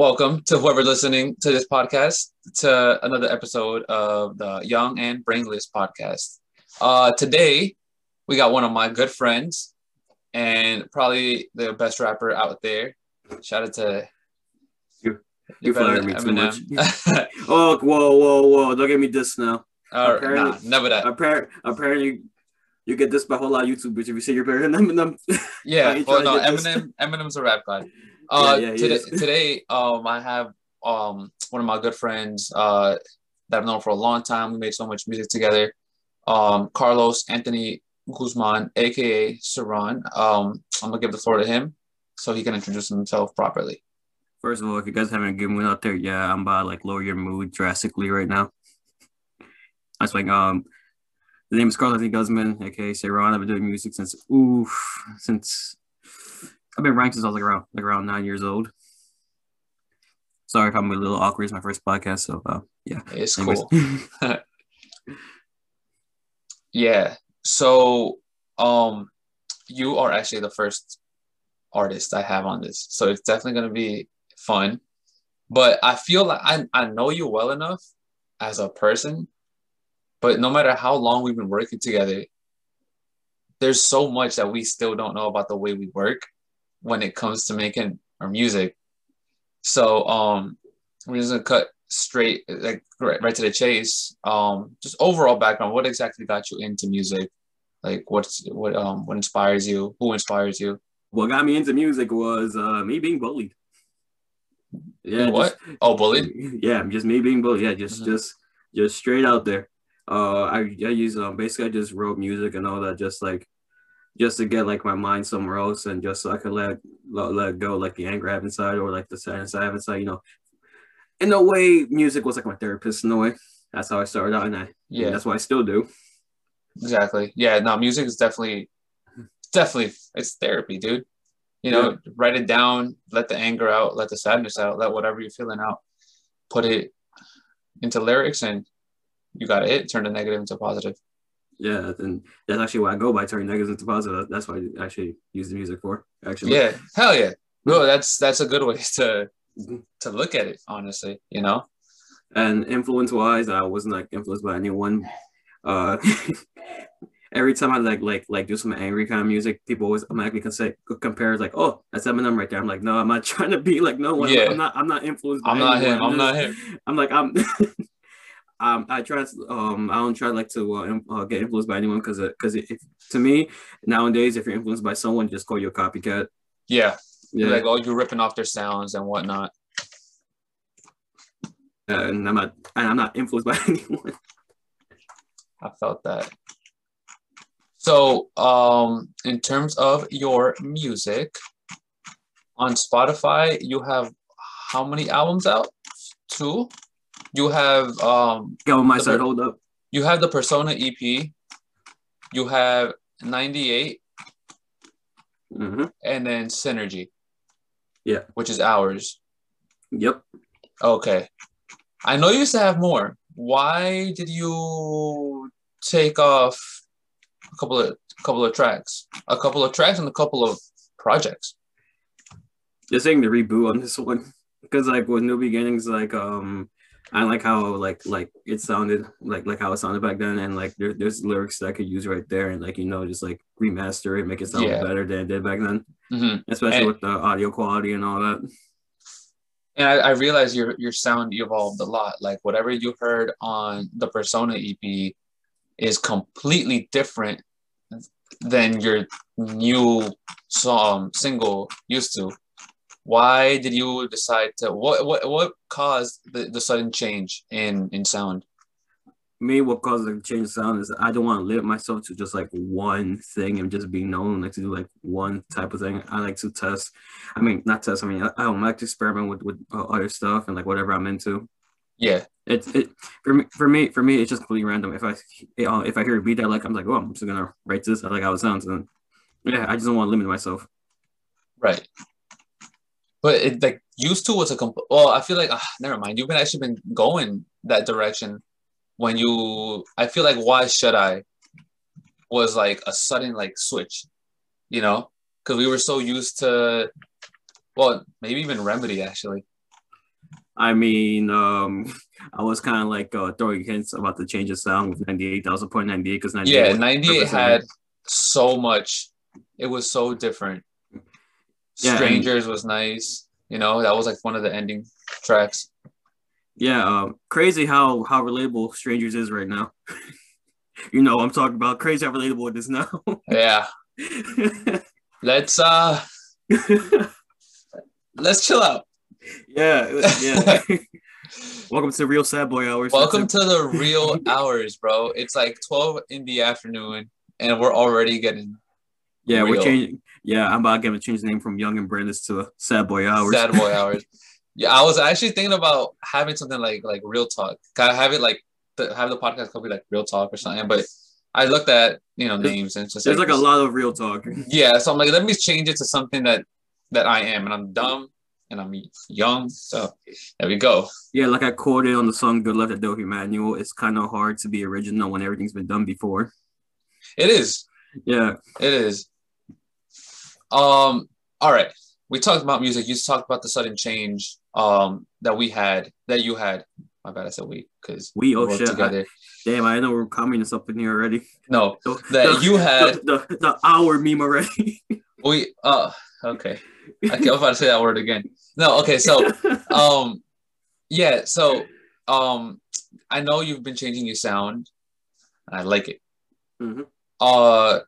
Welcome to whoever listening to this podcast to another episode of the Young and Brainless podcast. Uh, today, we got one of my good friends and probably the best rapper out there. Shout out to you. You flatter me too much. oh, whoa, whoa, whoa! Don't get me this now. Uh, apparently, nah, never that. Apparently, apparently, you get this by a whole lot of YouTube, bitch. If you say you're better than Eminem. Yeah, well, no, Eminem, Eminem's a rap god. Uh, yeah, yeah, today, today, um, I have um one of my good friends uh that I've known for a long time. We made so much music together. Um, Carlos Anthony Guzman, aka Seiran. Um, I'm gonna give the floor to him so he can introduce himself properly. First of all, if you guys haven't given one out there, yeah, I'm about to like lower your mood drastically right now. That's like um the name is Carlos Anthony Guzman, aka Seiran. I've been doing music since oof since I've been ranked since I was like around like around nine years old. Sorry if I'm a little awkward. It's my first podcast, so uh, yeah, it's Anyways. cool. yeah. So, um, you are actually the first artist I have on this, so it's definitely gonna be fun. But I feel like I I know you well enough as a person, but no matter how long we've been working together, there's so much that we still don't know about the way we work when it comes to making our music. So um, we're just gonna cut straight like right, right to the chase. Um, just overall background. What exactly got you into music? Like what's what um what inspires you? Who inspires you? What got me into music was uh me being bullied. Yeah. What? Just, oh, bullied. Yeah, just me being bullied. Yeah, just mm-hmm. just just straight out there. Uh, I I use um basically I just wrote music and all that, just like just to get like my mind somewhere else and just so I could let let, let go like the anger I have inside or like the sadness I have inside, you know. In a way, music was like my therapist in a way. That's how I started out and I yeah, that's what I still do. Exactly. Yeah, no, music is definitely definitely it's therapy, dude. You know, yeah. write it down, let the anger out, let the sadness out, let whatever you're feeling out, put it into lyrics and you got it, turn the negative into positive yeah, and that's actually why I go by turning negatives into positive. That's what I actually use the music for. Actually, yeah, hell yeah. No, that's that's a good way to to look at it. Honestly, you know. And influence wise, I wasn't like influenced by anyone. Uh, every time I like like like do some angry kind of music, people always automatically can say compare like, oh, that's Eminem right there. I'm like, no, I'm not trying to be like no one. Yeah. I'm not. I'm not influenced. I'm not anyone. him. I'm, I'm not him. I'm like I'm. Um, I try to, um, I don't try like to uh, uh, get influenced by anyone because because uh, to me nowadays, if you're influenced by someone, just call you a copycat. Yeah, yeah. Like oh, you're ripping off their sounds and whatnot. And I'm not, and I'm not influenced by anyone. I felt that. So, um, in terms of your music on Spotify, you have how many albums out? Two you have um on my side hold up. you have the persona ep you have 98 mm-hmm. and then synergy. Yeah. Which is ours. Yep. Okay. I know you used to have more. Why did you take off a couple of a couple of tracks? A couple of tracks and a couple of projects. Just saying the reboot on this one? Because like with new beginnings like um I like how like like it sounded like like how it sounded back then, and like there, there's lyrics that I could use right there, and like you know just like remaster it, make it sound yeah. better than it did back then, mm-hmm. especially and, with the audio quality and all that. And I, I realized your your sound evolved a lot. Like whatever you heard on the Persona EP is completely different than your new song single used to why did you decide to what what what caused the, the sudden change in in sound? Me what caused the change in sound is i don't want to limit myself to just like one thing and just be known. Like to do like one type of thing. I like to test i mean not test i mean i, I don't like to experiment with with uh, other stuff and like whatever i'm into. Yeah. It's it for me for me for me it's just completely random. If i if i hear a beat i like i'm like oh i'm just gonna write this. I like how it sounds and yeah i just don't want to limit myself. Right but it like used to was a comp- well i feel like uh, never mind you've been actually been going that direction when you i feel like why should i was like a sudden like switch you know because we were so used to well maybe even remedy actually I mean, um, I was kind of like uh, throwing hints about the change of sound with 98. That was a point 98 because 98. Yeah, 98 had so much. It was so different. Yeah, Strangers was nice. You know, that was like one of the ending tracks. Yeah, um, crazy how how relatable Strangers is right now. you know, I'm talking about crazy how relatable it is now. Yeah. Let's uh let's chill out. yeah, yeah. Welcome to the real sad boy hours. Welcome to the real hours, bro. It's like 12 in the afternoon and we're already getting yeah, real. we're changing. Yeah, I'm about to change the name from Young and Brainless to Sad Boy Hours. sad boy hours. Yeah, I was actually thinking about having something like like real talk. Can I have it like the, have the podcast called like real talk or something? But I looked at you know names and it's just There's like a lot of real talk. Yeah, so I'm like, let me change it to something that that I am, and I'm dumb and I'm young. So there we go. Yeah, like I quoted on the song "Good Luck" at Dope Manual. It's kind of hard to be original when everything's been done before. It is. Yeah, It is. Um. All right. We talked about music. You talked about the sudden change um that we had that you had. My bad. I said we because we oh worked shit. I- together. damn, I know we're communists up in here already. no, The- that the- you had. the, the, the hour meme already. We. Uh. Okay. I was about to say that word again. No. Okay. So. um yeah so um i know you've been changing your sound and i like it Mhm. uh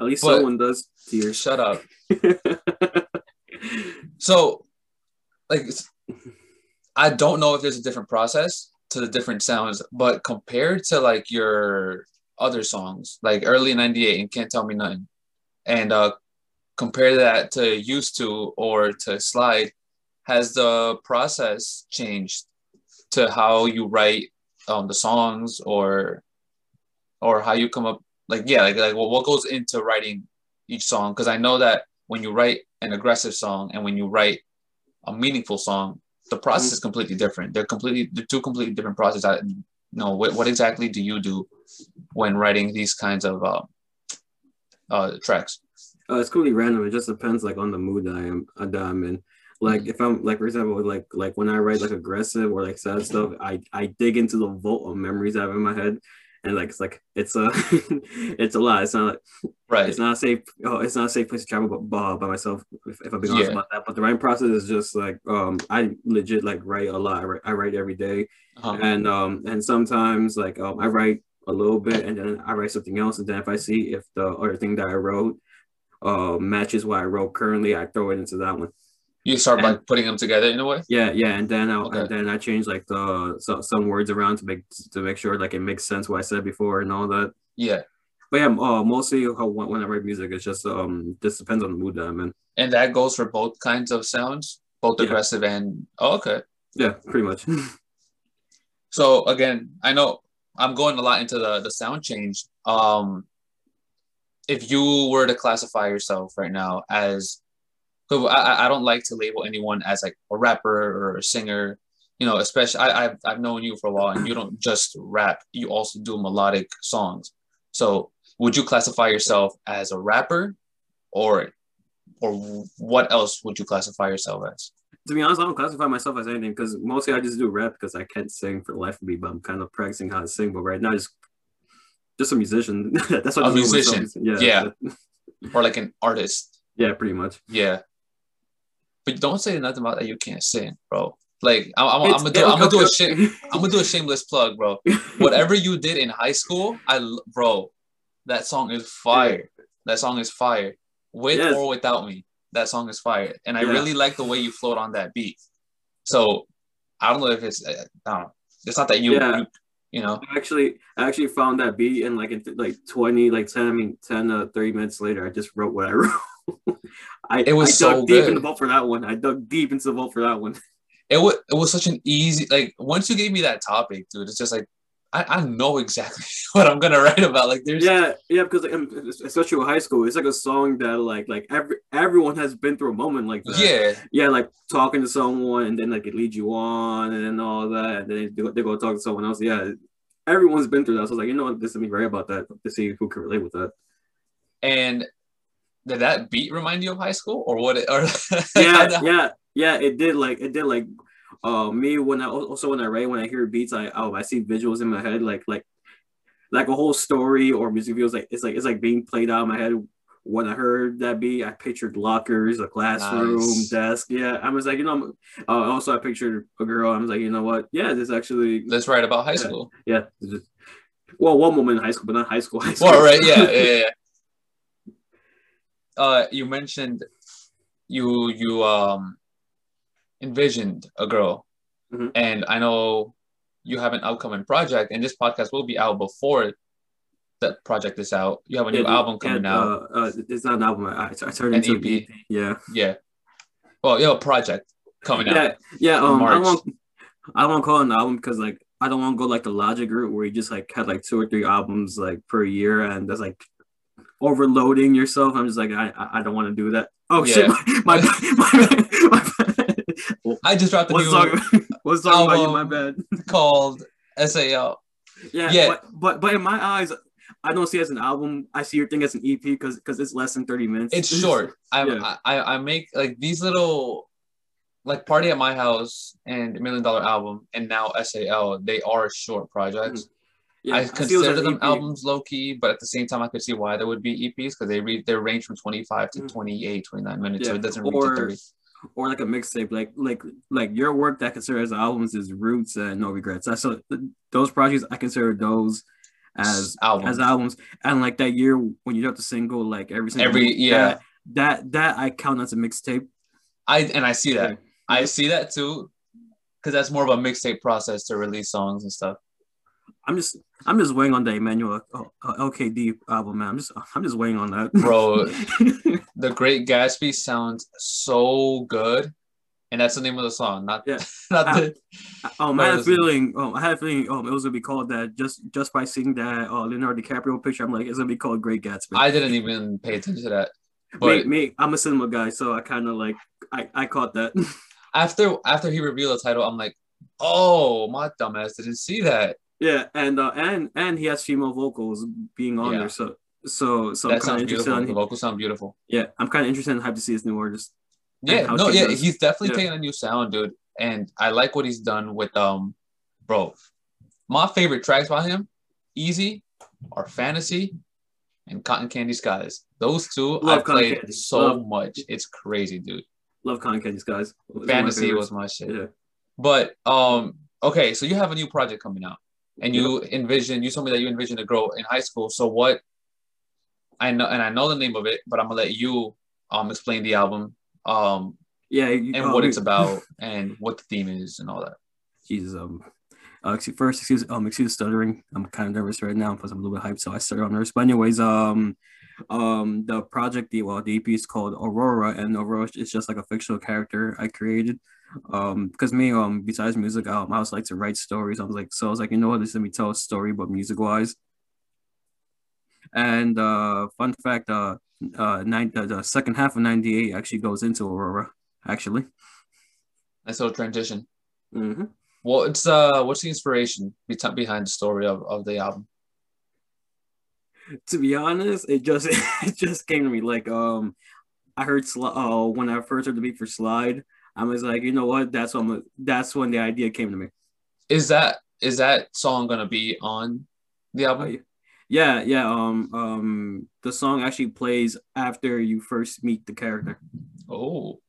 At least But- someone does. Tears. shut up so like i don't know if there's a different process to the different sounds but compared to like your other songs like early 98 and can't tell me nothing and uh compare that to used to or to slide has the process changed to how you write um the songs or or how you come up like yeah like, like well, what goes into writing each song because i know that when you write an aggressive song and when you write a meaningful song the process is completely different they're completely they're two completely different processes I, you know what, what exactly do you do when writing these kinds of uh, uh tracks Uh, it's completely random. It just depends like on the mood that I am that I'm in. Like Mm-hmm. if I'm like for example, like like when I write like aggressive or like sad stuff, I I dig into the vault of memories I have in my head, and like it's like it's a it's a lot. It's not like, right it's not a safe oh, it's not a safe place to travel by, by myself if, if I'm being honest Yeah. about that. But the writing process is just like um I legit like write a lot. I write, I write every day, uh-huh. and um and sometimes like um I write a little bit and then I write something else and then if I see if the other thing that I wrote uh matches what I wrote currently I throw it into that one you start by and- putting them together in a way? Yeah yeah and then I Okay. and then I change like the so, some words around to make to make sure like it makes sense what I said before and all that. Yeah. But yeah uh, mostly how when I write music it's just um just depends on the mood that I'm in. And that goes for both kinds of sounds? Both Yeah. aggressive and oh, okay. Yeah pretty much. So again, I know I'm going a lot into the the sound change. Um, if you were to classify yourself right now as, so I, I- don't like to label anyone as like a rapper or a singer. You know, especially I, I've I've known you for a while, and you don't just rap. You also do melodic songs. So would you classify yourself as a rapper, or or what else would you classify yourself as? to be honest I don't classify myself as anything because mostly I just do rap because I can't sing for the life of me but I'm kind of practicing how to sing but right now just just a musician that's what A I do with myself. musician. yeah Yeah. Or like an artist? yeah pretty much Yeah. But don't say nothing about that you can't sing, bro. Like I'm, I'm, I'm gonna do I'm gonna do a shame I'm gonna do a shameless plug, bro. Whatever you did in high school, I bro, that song is fire. That song is fire. With Yes. or without me, that song is fire. And I Yeah. really like the way you float on that beat. So I don't know if it's uh, I don't know. It's not that you Yeah. you, you know. I actually I actually found that beat and like in like 20 like 10 I mean 10 uh, 30 minutes later I just wrote what I wrote I It was I so dug deep good. in the vault for that one I dug deep into the vault for that one It was it was such an easy like once you gave me that topic, dude, it's just like I, I know exactly what I'm gonna write about. Like there's yeah yeah because like, um, especially with high school it's like a song that like like every everyone has been through a moment like that yeah yeah, like talking to someone and then like it leads you on and then all that, and then they go, they go talk to someone else. Yeah, everyone's been through that. So I was like, you know what, this is me write about that to see who can relate with that. And did that beat remind you of high school or what? It, or Yeah, yeah, yeah. It did like it did like uh, me when I also when I write when I hear beats, I oh, I see visuals in my head like like like a whole story or music videos. Like it's like it's like being played out in my head. When I heard that beat, I pictured lockers, a classroom, Nice. desk. Yeah, I was like, you know, uh, also I pictured a girl. I was like, you know what? Yeah, this actually, Let's about high Yeah. school. yeah. well, one woman in high school, but not high school. High school. Well, right, yeah, yeah, yeah. Uh, you mentioned you you um envisioned a girl, Mhm. and I know you have an upcoming project, and this podcast will be out before that project is out. You have a new Yeah, album coming yeah, out. Uh, uh, it's not an album. I, I turned An into EP. an EP. Yeah. Yeah. Well, you have a project coming out. Yeah, yeah. Um, I March. want, I don't to call it an album because like I don't want to go like the Logic route where you just like had like two or three albums like per year and that's like overloading yourself. I'm just like I I don't want to do that. Oh shit, Yeah. my my my, my. I just dropped What's new song, what's talking about you? My bad. called SAL. Yeah, Yeah. But, but but in my eyes, I don't see it as an album. I see your thing as an EP because because it's less than thirty minutes. It's short. I'm, Yeah. I I make like these little like Party at My House and Million Dollar Album and now SAL. They are short projects. Hmm. Yeah, I consider them EP. albums low key, but at the same time, I could see why they would be EPs because they read they range from 25 to Mhm. 28, 29 minutes, so it doesn't reach or- to 30. or like a mixtape, like like like your work that I consider as albums is Roots and No Regrets. I so those projects I consider those as albums. as albums. And like that year when you dropped the single, like every single Every- yeah. that, that that I count as a mixtape. I and I see that. Yeah. I see that too, because that's more of a mixtape process to release songs and stuff. I'm just I'm just waiting on the Emmanuel uh, uh, LKD album, man. I'm just I'm just waiting on that, Bro, The Great Gatsby sounds so good, and that's the name of the song. Not Yeah. not the um, I had a feeling. Um, I had a feeling. Um, it was gonna be called that just just by seeing that uh, Leonardo DiCaprio picture. I'm like, it's gonna be called Great Gatsby. I didn't even pay attention to that. me, me, I'm a cinema guy, so I kind of like I, I caught that. after after he revealed the title, I'm like, oh, my dumbass didn't see that. Yeah, and uh, and and he has female vocals being on Yeah. there, so so so that I'm kind sounds of interested. beautiful. The vocals sound beautiful. yeah, I'm kind of interested in hype to see his new artist. Yeah, no, yeah, does. he's definitely Yeah. taking a new sound, dude. And I like what he's done with um, bro. My favorite tracks by him, Easy, are Fantasy, and Cotton Candy Skies. Those two Love I played Candy. so Love- much. It's crazy, dude. Love Cotton Candy Skies. Are my Fantasy was my shit. yeah. But um, okay, so you have a new project coming out, and you envision. You told me that you envision to grow in high school. So what? I know, and I know the name of it, but I'm gonna let you um explain the album, um, Yeah, you- and uh, what it's about, and what the theme is, and all that. Jesus, um, uh, excuse, first, excuse, um, excuse the stuttering. I'm kind of nervous right now because I'm a little bit hyped, so I started on nervous. But anyways, um, um, the project, the well, the EP is called Aurora, and Aurora is just like a fictional character I created. Um, because me, um, besides music, um, I also like to write stories. I was like, so I was like, you know what, this let me tell a story, but music wise. And uh, fun fact, uh, uh, nine, the, the second half of '98 actually goes into Aurora, actually. Nice little transition. Mm-hmm. What's uh what's the inspiration behind the story of, of the album? to be honest, it just it just came to me like um I heard Sli- uh, when I first heard the beat for Slide, I was like, you know what? That's when that's when the idea came to me. Is that is that song gonna be on the album? Yeah, yeah. Um, um, the song actually plays after you first meet the character. Oh,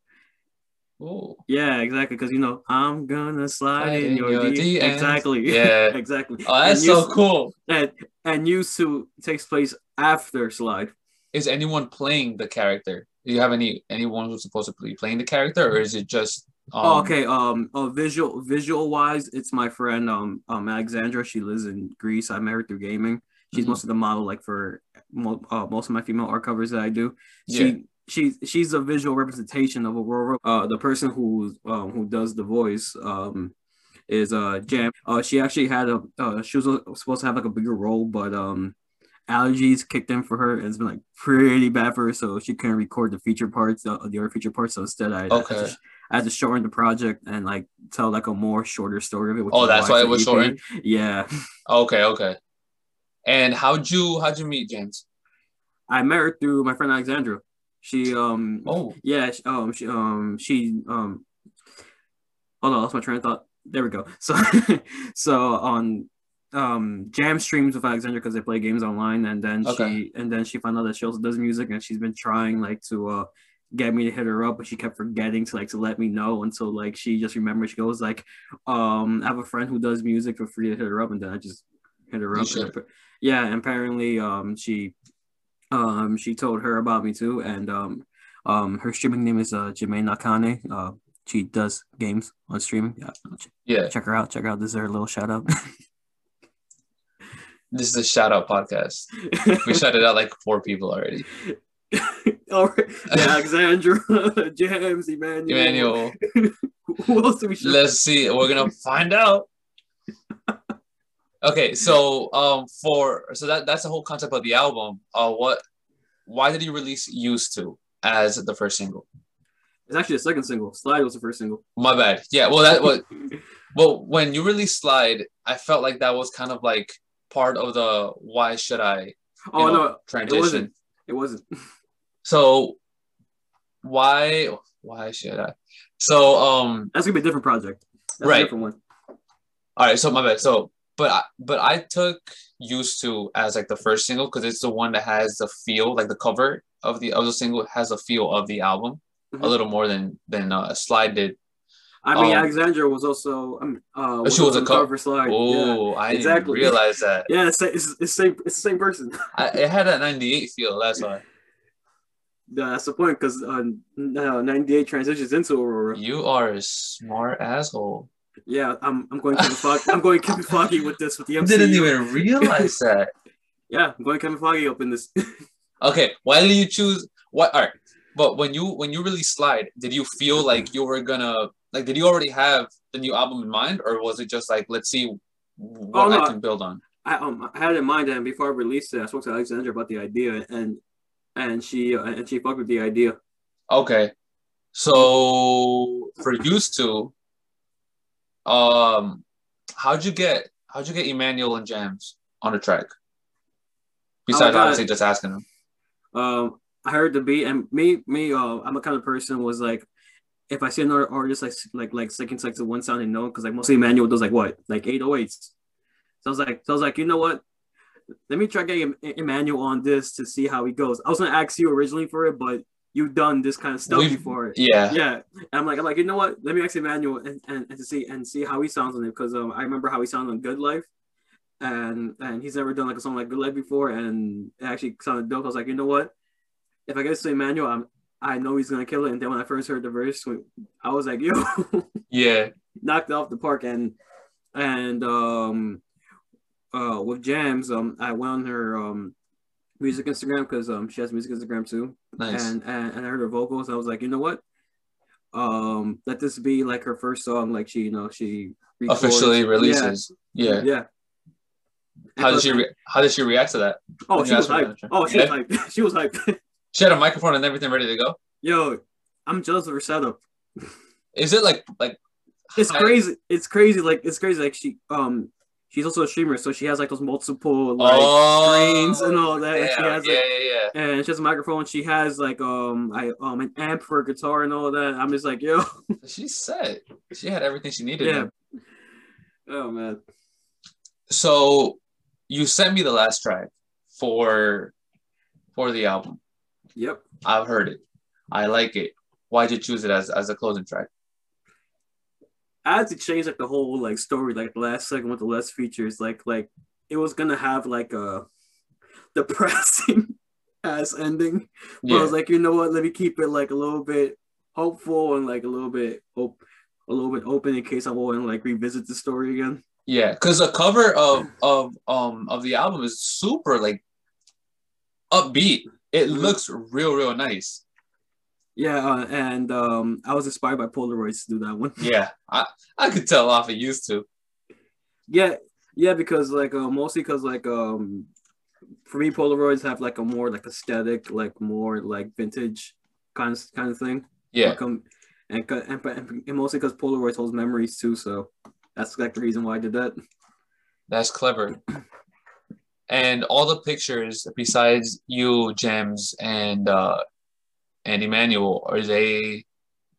oh, Yeah, exactly. Because you know, I'm gonna slide Slide in in your, your. DMs. Exactly. Yeah. exactly. oh, that's and so used, cool. And, and used to takes place after Slide. Is anyone playing the character? Do you have any anyone who's supposed to be playing the character, or is it just? Um, oh, okay. Um, uh, visual visual wise, it's my friend um um Alexandra. She lives in Greece. I met her through gaming. She's Mhm. most of the model like for mo- uh, most of my female art covers that I do. Yeah. She she's she's a visual representation of Aurora. Uh, the person who um who does the voice um is uh Jam. Uh, she actually had a uh she was supposed to have like a bigger role, but um allergies kicked in for her and it's been like pretty bad for her, so she couldn't record the feature parts, the, the other feature parts. So instead, I, I Okay. just- I had to shorten the project and like tell like a more shorter story of it. which Oh, that's why it was EP. shortened? Yeah, Okay, okay. And how'd you how'd you meet James? I met her through my friend Alexandra. She um Oh, yeah sh- um she um she um Oh no, that's my train of thought. There we go. So so on um jam streams with Alexandra because they play games online and then Okay. she and then she found out that she also does music and she's been trying like to uh get me to hit her up but she kept forgetting to like to let me know until like she just remembered. She goes like um I have a friend who does music for free to hit her up and then I just hit her up. And yeah and apparently um she um she told her about me too and um um her streaming name is uh Jermaine Nakane. Uh she does games on streaming yeah Yeah, check her out check her out. This is her little shout out this is a shout out podcast. We shouted out like four people already. All right. Yeah, Alexandra, James, Emmanuel. Emmanuel, Who else do we shout let's see. We're gonna find out. Okay, so um, for so that that's the whole concept of the album. Uh, what? Why did you release "Used to" as the first single? It's actually the second single. Slide was the first single. My bad. Yeah. Well, that was well when you released "Slide," I felt like that was kind of like part of the "Why should I?" oh know, no, transition. wasn't. it wasn't. So why why should I? So um That's gonna be a different project. That's Right. a different one. all right, so my bad. So but I, but I took used to as like the first single because it's the one that has the feel like the cover of the other single has a feel of the album a Mhm. little more than than uh, Slide did. I mean, Um, Alexandra was also um uh she was a co- cover slide. Oh, I exactly. didn't realize that. Yeah, yeah. It's, it's, it's the same. It's the same person. I, it had that '98 feel. That's why Yeah, that's the point because uh, uh, 98 transitions into Aurora. you are a smart asshole. Yeah, I'm I'm going Kevin Feige. I'm going Kevin Feige with this with the I MCU. didn't even realize that. Yeah, I'm going Kevin Feige up in this. Okay, why did you choose what? All right, but when you when you really slide, did you feel like you were gonna like? Did you already have the new album in mind, or was it just like let's see what Oh, no. I can build on? I um I had it in mind and before I released it, I spoke to Alexandra about the idea and and she uh, and she fucked with the idea. Okay, so for used to, um, how'd you get how'd you get Emmanuel and Jams on the track? Besides got- obviously just asking them. Um, I heard the beat and me me uh I'm a kind of person was like if I see another artist like like like sticking to like to one sounding note because like mostly Emmanuel does like what like 808s. So I was like so I was like you know what. Let me try getting Em- Emmanuel on this to see how he goes. I was gonna ask you originally for it, but you've done this kind of stuff We've- before. Yeah, yeah and i'm like i'm like you know what let me ask emmanuel and, and, and to see and see how he sounds on it because um, i remember how he sounded on good life and and he's never done like a song like good life before and it actually sounded dope i was like you know what if i get to emmanuel i'm i know he's gonna kill it and then when i first heard the verse i was like yo yeah, knocked off the park and and um uh with jams um i went on her um music instagram because um she has music instagram too nice. and, and and I heard her vocals. I was like, you know what? Um, let this be like her first song. Like she, you know, she records- Officially releases. Yeah. yeah. How did she re- How did she react to that? Oh, when she was hyped. Oh, she was hyped. she was hyped. She had a microphone and everything ready to go. Yo, I'm jealous of her setup. Is it like like It's I- crazy. It's crazy. Like it's crazy. Like she um. She's also a streamer, so she has like those multiple like oh, screens and all that. and she yeah, has yeah, like yeah, yeah. and she has a microphone. She has like um I um an amp for a guitar and all that. I'm just like yo, She said she had everything she needed. yeah. man. Oh man. So you sent me the last track for for the album. Yep. I've heard it. I like it. Why'd you choose it as as a closing track? I had to change like the whole like story, like the last segment with the less features, like like it was gonna have like a depressing ass ending. But I was like, you know what? Let me keep it like a little bit hopeful and like a little bit op- a little bit open in case I want to like revisit the story again. yeah. Because the cover of of um of the album is super like upbeat. It Mhm. looks real real nice. Yeah, uh, and um, I was inspired by Polaroids to do that one. Yeah, I I could tell off it used to. Yeah, yeah, because like uh, mostly because like um, for me Polaroids have like a more like aesthetic, like more like vintage kind of kind of thing. Yeah, Like, um, and, and, and, mostly because Polaroid holds memories too, so that's like the reason why I did that. that's clever. And all the pictures besides you, James, and uh and Emmanuel, are they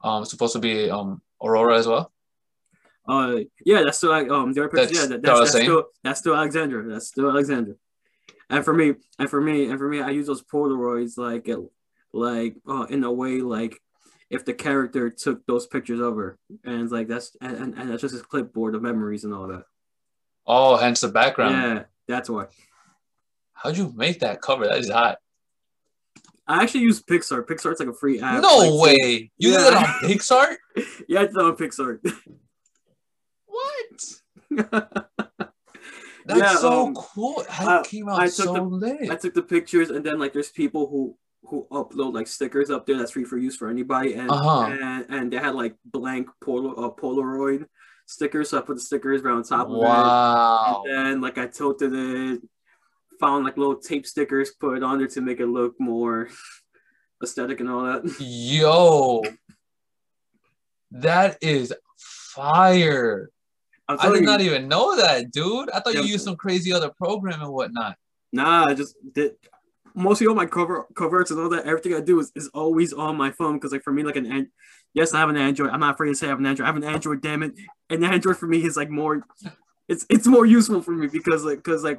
um supposed to be um Aurora as well? Uh, yeah, that's still um, pictures. That's- yeah, that, that's, that's saying? still that's still Alexandra. That's still Alexandra. And for me, and for me, and for me, I use those Polaroids like, uh, like uh, in a way like if the character took those pictures over, and like that's and, and, and that's just his clipboard of memories and all that. Oh, hence the background. Yeah, that's why. How'd you make that cover? That is hot. I actually use PicsArt. PicsArt's like a free app. no like, way. You did it Yeah. on PicsArt? Yeah, i it's on PicsArt. What? That's Yeah, so um, cool. How I- it came out I took so the- lit. I took the pictures, and then like there's people who who upload like stickers up there that's free for use for anybody, and Uh-huh. and, and they had like blank Polo, uh, Polaroid stickers, so I put the stickers right on top of it. Wow. And then like I tilted it, found like little tape stickers, put it on there to make it look more aesthetic and all that. Yo. That is fire. I did you, not even know that, dude. I thought you Yeah. used some crazy other program and whatnot. Nah, I just did mostly all my cover covers and all that. Everything I do is, is always on my phone because like for me, like an an- yes, I have an Android. I'm not afraid to say I have an Android. I have an Android, damn it. And Android for me is like more it's it's more useful for me because like because like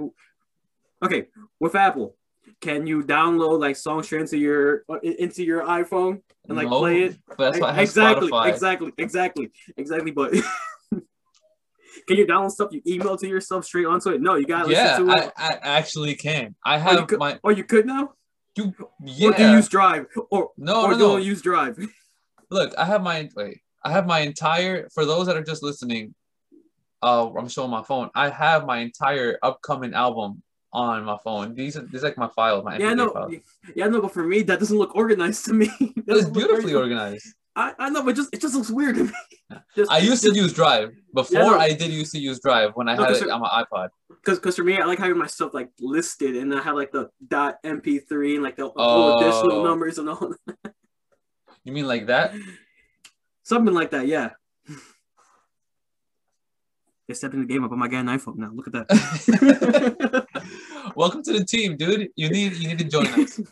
okay, with Apple, can you download like songs straight into your uh, into your iPhone and like No, play it? That's why I have exactly, Spotify. exactly, exactly, exactly. But can you download stuff you email to yourself straight onto it? No, you gotta Yeah, listen to it. I, I actually can. I Oh, you have could- my Oh, you could now? you Or do you use Drive? Or No, or no, no. you use Drive? Look, I have my wait. I have my entire for those that are just listening. Uh, I'm showing my phone. I have my entire upcoming album on my phone. These are these are like my files, my yeah, no, files. yeah, no. But for me, that doesn't look organized to me. That It's beautifully organized. I, I know, but just it just looks weird to me. Just, I used to use Drive before. no. I did used to use Drive when I No, had it on my iPod. because because for me, I like having my stuff like listed, and I have like the dot MP3 and like the Oh. additional numbers and all You mean like that? something like that. Yeah. They stepped in the game up. I'm getting an iPhone now. Look at that. Welcome to the team, dude. You need you need to join us.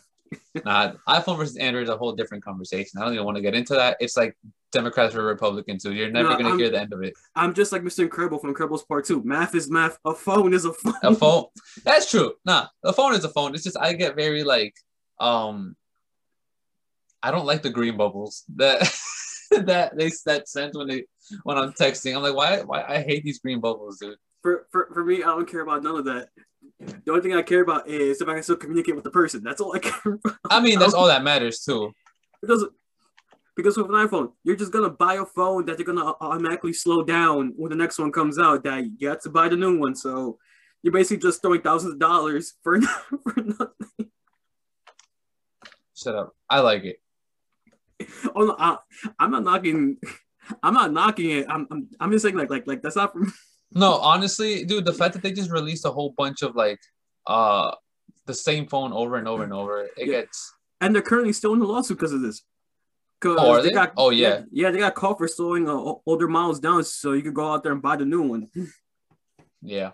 Nah, iPhone versus Android is a whole different conversation. I don't even want to get into that. It's like Democrats or Republicans, so you're never No, gonna I'm- hear the end of it. I'm just like Mr. Incredible from Incredibles Part Two. Math is math. A phone is a phone. A phone. That's true. Nah, a phone is a phone. It's just I get very like um I don't like the green bubbles that that they that sent when they when I'm texting. I'm like, why why I hate these green bubbles, dude. for, for for me, I don't care about none of that. The only thing I care about is if I can still communicate with the person. That's all I care about. I mean, that's all that matters too. Because because with an iPhone, you're just gonna buy a phone that they're gonna automatically slow down when the next one comes out. That you have to buy the new one. So you're basically just throwing thousands of dollars for for nothing. Shut up. I like it. Oh, no, I, I'm not knocking. I'm not knocking it. I'm, I'm I'm just saying like like like that's not for me. No, honestly, dude, the fact that they just released a whole bunch of like uh the same phone over and over and over, it Yeah. gets And they're currently still in the lawsuit because of this. Cause Oh, are they? Oh, yeah. yeah, they got caught for slowing uh, older models down, so you could go out there and buy the new one. yeah.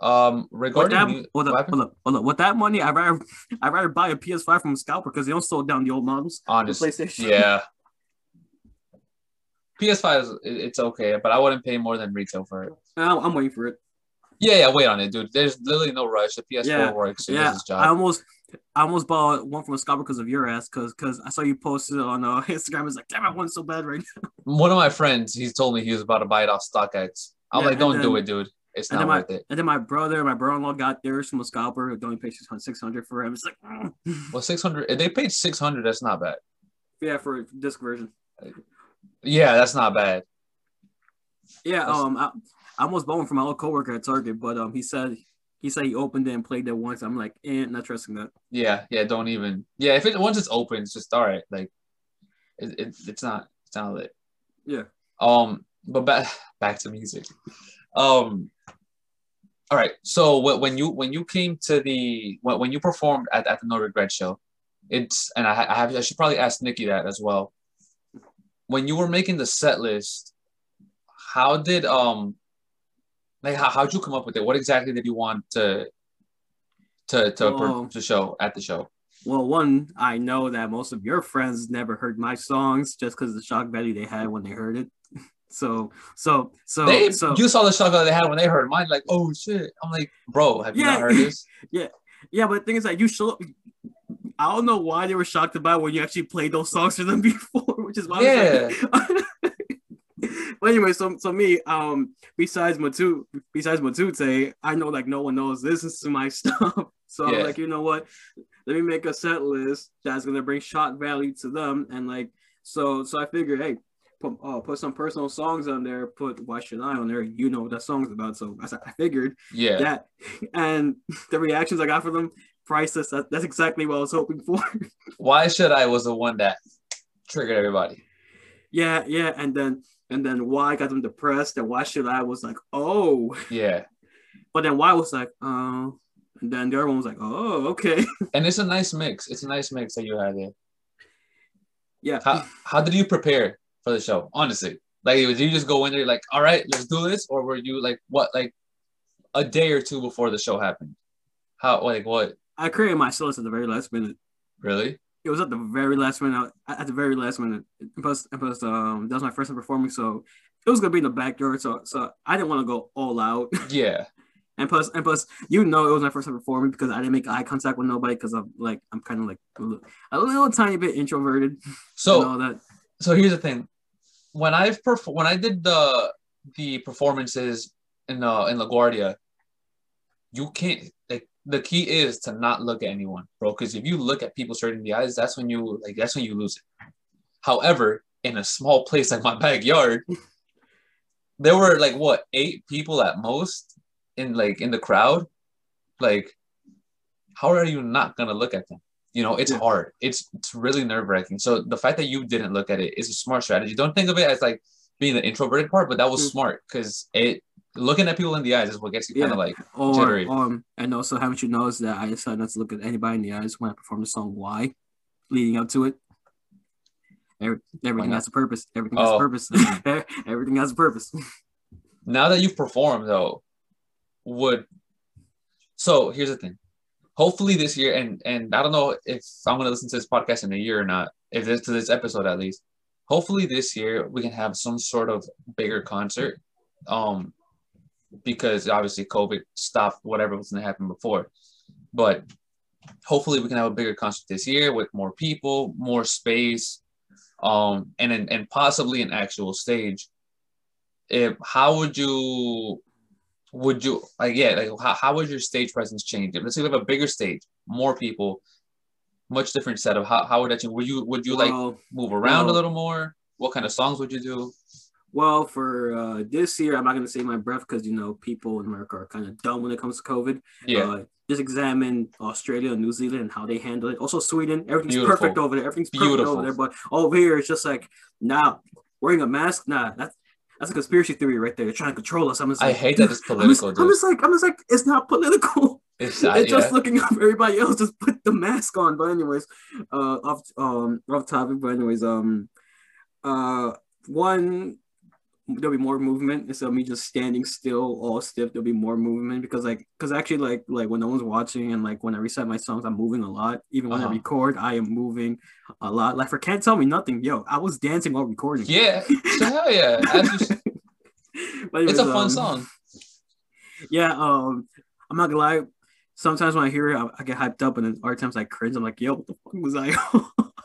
Um With regarding that, mu- hold up, hold up, hold up. With that money, I rather I rather buy a PS5 from a scalper because they don't slow down the old models. on honest, PlayStation. yeah. PS5 is it's okay, but I wouldn't pay more than retail for it. I'm, I'm waiting for it. Yeah, yeah, wait on it, dude. There's literally no rush. The PS4 Yeah, works. It yeah, does its job. I almost I almost bought one from a scalper because of your ass. Because because I saw you posted on uh, Instagram. It's like damn, I want so bad right now. One of my friends, he's told me he was about to buy it off StockX. I'm Yeah, like, don't do it, dude. It's not then my worth it. and then my brother, my brother-in-law got theirs from a scalper. Who only paid 600 for him. It's like mm. Well, 600. If they paid 600, that's not bad. yeah for disc version. Yeah, that's not bad. Yeah, That's- um, I, I almost bought one from my old coworker at Target, but um, he said he said he opened it and played it once. I'm like, eh, not trusting that. Yeah, yeah. Don't even. Yeah, if it once it's open, it's just all right. Like, it, it it's not it's not lit. Yeah. Um, but back back to music. Um. All right. So when you when you came to the when, when you performed at, at the No Regret show, it's and I, I have I should probably ask Nikki that as well. When you were making the set list, how did um like how how'd you come up with it? What exactly did you want to to to, Oh. to show at the show? Well, one, I know that most of your friends never heard my songs just because the shock value they had when they heard it. So so so They, so you saw the shock that they had when they heard mine, like, oh shit. I'm like, bro, have you Yeah. not heard this? yeah, yeah. but the thing is like you show I don't know why they were shocked about when you actually played those songs for them before, which is why I was like, but anyway, so so me, um, besides Matu, besides Matute, I know like no one knows this is my stuff. So I'm Yeah. like, you know what? Let me make a set list that's gonna bring shot value to them, and like, so so I figured, hey, put uh, put some personal songs on there. Put Why Should I on there? You know what that song's about. So I, I figured Yeah. that, and the reactions I got from them, priceless. That, that's exactly what I was hoping for. Why should I was the one that triggered everybody. yeah, yeah, and then and then why got them depressed, and why should I was like, oh. Yeah. But then why was like, oh. And then the other one was like, oh, okay. And it's a nice mix. It's a nice mix that you had there. yeah. How how did you prepare for the show? Honestly. Like did you just go in there like, all right, let's do this? Or were you like what like a day or two before the show happened? How like what? I created my syllabus at the very last minute. Really? It was at the very last minute. At the very last minute. And plus, and plus um, that was my first time performing, so it was gonna be in the backyard. So, so I didn't want to go all out. Yeah. And plus, and plus, you know, it was my first time performing because I didn't make eye contact with nobody because I'm like, I'm kind of like a little, a little tiny bit introverted. So so here's the thing. When I've perf- when I did the the performances in uh in LaGuardia, you can't the key is to not look at anyone, bro. Because if you look at people straight in the eyes, that's when you like that's when you lose it. However, in a small place like my backyard, there were like what eight people at most in like in the crowd. Like, how are you not gonna look at them? You know, it's hard. It's it's really nerve wracking. So the fact that you didn't look at it is a smart strategy. Don't think of it as like being the introverted part, but that was Mm. smart because it looking at people in the eyes is what gets you kind of like Or jittery. um, and also haven't you noticed that I decided not to look at anybody in the eyes when I performed the song "Why," leading up to it. Every, everything has a purpose. Everything has Oh. a purpose. everything has a purpose. now that you've performed though would so here's the thing hopefully this year and and i don't know if i'm going to listen to this podcast in a year or not if this to this episode at least hopefully this year we can have some sort of bigger concert um because obviously covid stopped whatever was going to happen before. But hopefully we can have a bigger concert this year with more people more space um and and, and possibly an actual stage. If how would you would you like yeah like how, how would your stage presence change? If let's say we have a bigger stage more people much different setup how, how would that change? Would you would you like move around a little more? What kind of songs would you do well, for uh, this year, I'm not gonna say my breath because you know people in America are kind of dumb when it comes to COVID. yeah Uh, just examine Australia and New Zealand and how they handle it. Also, Sweden, everything's Beautiful. perfect over there. Everything's perfect Beautiful. over there. But over here, it's just like, nah, wearing a mask, nah, that's that's a conspiracy theory right there. They're trying to control us. I'm just i like, hate that it's I'm just, political I'm just like, I'm just like, it's not political. it's, I, just yeah. looking up everybody else. Just put the mask on. But anyways, uh, off um off topic. But anyways, um, uh, one there'll be more movement instead of me just standing still all stiff there'll be more movement because like because actually like like when no one's watching and like when i reset my songs i'm moving a lot. Even when Uh-huh. i record i am moving a lot. Like for can't tell me nothing. Yo i was dancing while recording. Yeah. So hell yeah. As you s- But it's a fun um, song. Yeah um i'm not gonna lie. Sometimes when i hear it i, I get hyped up and then other times i cringe. I'm like yo what the fuck was i?